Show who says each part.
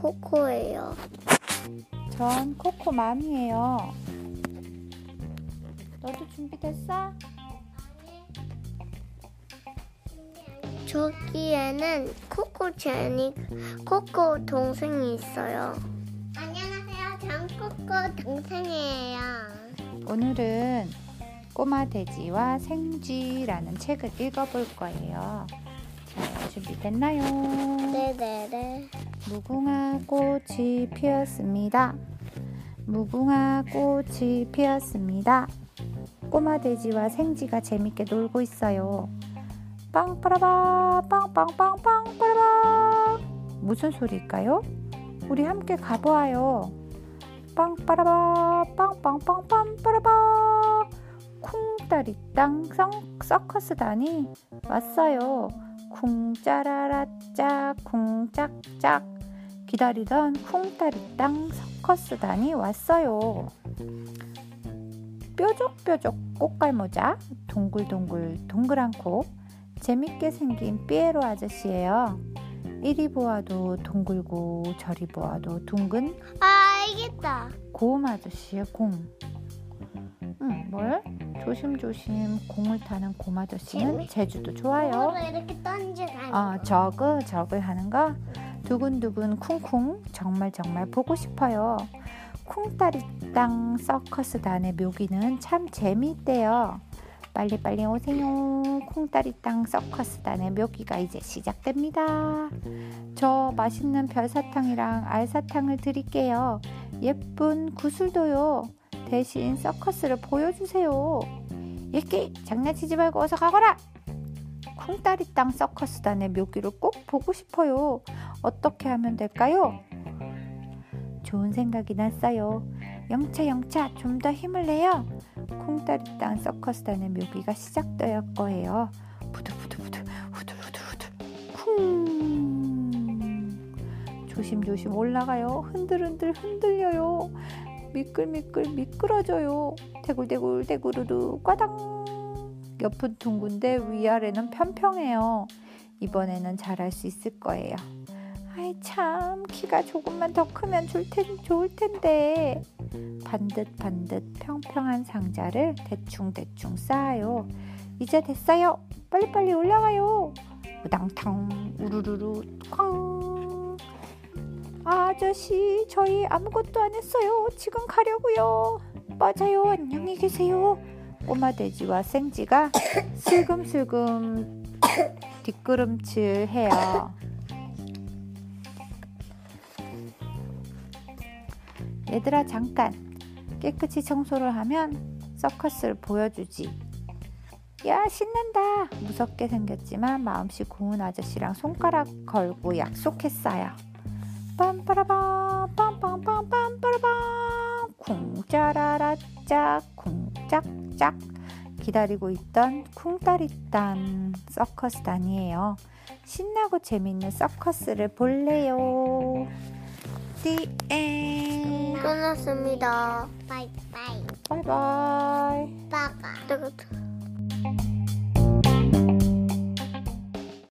Speaker 1: 코코예요.
Speaker 2: 전 코코맘이에요. 너도 준비됐어?
Speaker 1: 저기에는 코코 제니, 코코 동생이 있어요. 안녕하세요. 전 코코 동생이에요.
Speaker 2: 오늘은 꼬마 돼지와 생쥐라는 책을 읽어볼 거예요. 자, 준비됐나요?
Speaker 1: 네네네.
Speaker 2: 무궁화 꽃이 피었습니다. 무궁화 꽃이 피었습니다. 꼬마 돼지와 생쥐가 재밌게 놀고 있어요. 빵빠라바 빵빵빵빵 빠라바 무슨 소리일까요? 우리 함께 가보아요. 빵빠라바 빵빵빵빵 빠라바 쿵따리 땅성 서커스단이 왔어요. 쿵짜라라짜 쿵짝짝 기다리던 쿵따리 땅 서커스단이 왔어요. 뾰족뾰족 꽃갈모자 동글동글 동그란 코 재밌게 생긴 삐에로 아저씨예요. 이리 보아도 동글고 저리 보아도 둥근
Speaker 1: 아, 알겠다.
Speaker 2: 고음 아저씨의 공. 응, 뭘? 조심조심 공을 타는
Speaker 1: 재미-
Speaker 2: 제주도 좋아요.
Speaker 1: 이렇게 던져가는
Speaker 2: 어,
Speaker 1: 거.
Speaker 2: 저그 저그 하는 거 두근두근 쿵쿵 정말 정말 보고 싶어요. 쿵따리 땅 서커스단의 묘기는 참 재미있대요. 빨리빨리 오세요. 쿵따리 땅 서커스단의 묘기가 이제 시작됩니다. 저 맛있는 별사탕이랑 알사탕을 드릴게요. 예쁜 구슬도요. 대신 서커스를 보여주세요. 예끼 장난치지 말고 어서 가거라. 쿵따리 땅 서커스단의 묘기를 꼭 보고 싶어요. 어떻게 하면 될까요? 좋은 생각이 났어요. 영차 영차 좀 더 힘을 내요. 쿵따리 땅 서커스단의 묘기가 시작될 거예요. 부들부들부들 후들후들후들 쿵 조심조심 올라가요. 흔들흔들 흔들려요. 미끌미끌 미끄러져요. 대굴대굴 대구르르 꽈당 옆은 둥근데 위아래는 편평해요. 이번에는 잘할 수 있을 거예요. 아이 참 키가 조금만 더 크면 줄 텐, 좋을 텐데 반듯 반듯 평평한 상자를 대충 대충 쌓아요. 이제 됐어요. 빨리빨리 올라가요. 우당탕 우르르르 쾅 아저씨 저희 아무것도 안 했어요. 지금 가려고요. 맞아요. 안녕히 계세요. 꼬마 돼지와 생쥐가 슬금슬금 뒷걸음질 해요. 얘들아 잠깐 깨끗이 청소를 하면 서커스를 보여주지. 야 신난다. 무섭게 생겼지만 마음씨 고운 아저씨랑 손가락 걸고 약속했어요. 빰빠라밤 빰빰빰 빰빠라밤 쿵짜라라짜 쿵짝짝 기다리고 있던 쿵따리딴 서커스단이에요. 신나고 재밌는 서커스를 볼래요. The end.
Speaker 1: 끝났습니다. 바이바이.
Speaker 2: 바이바이.
Speaker 1: 빠가.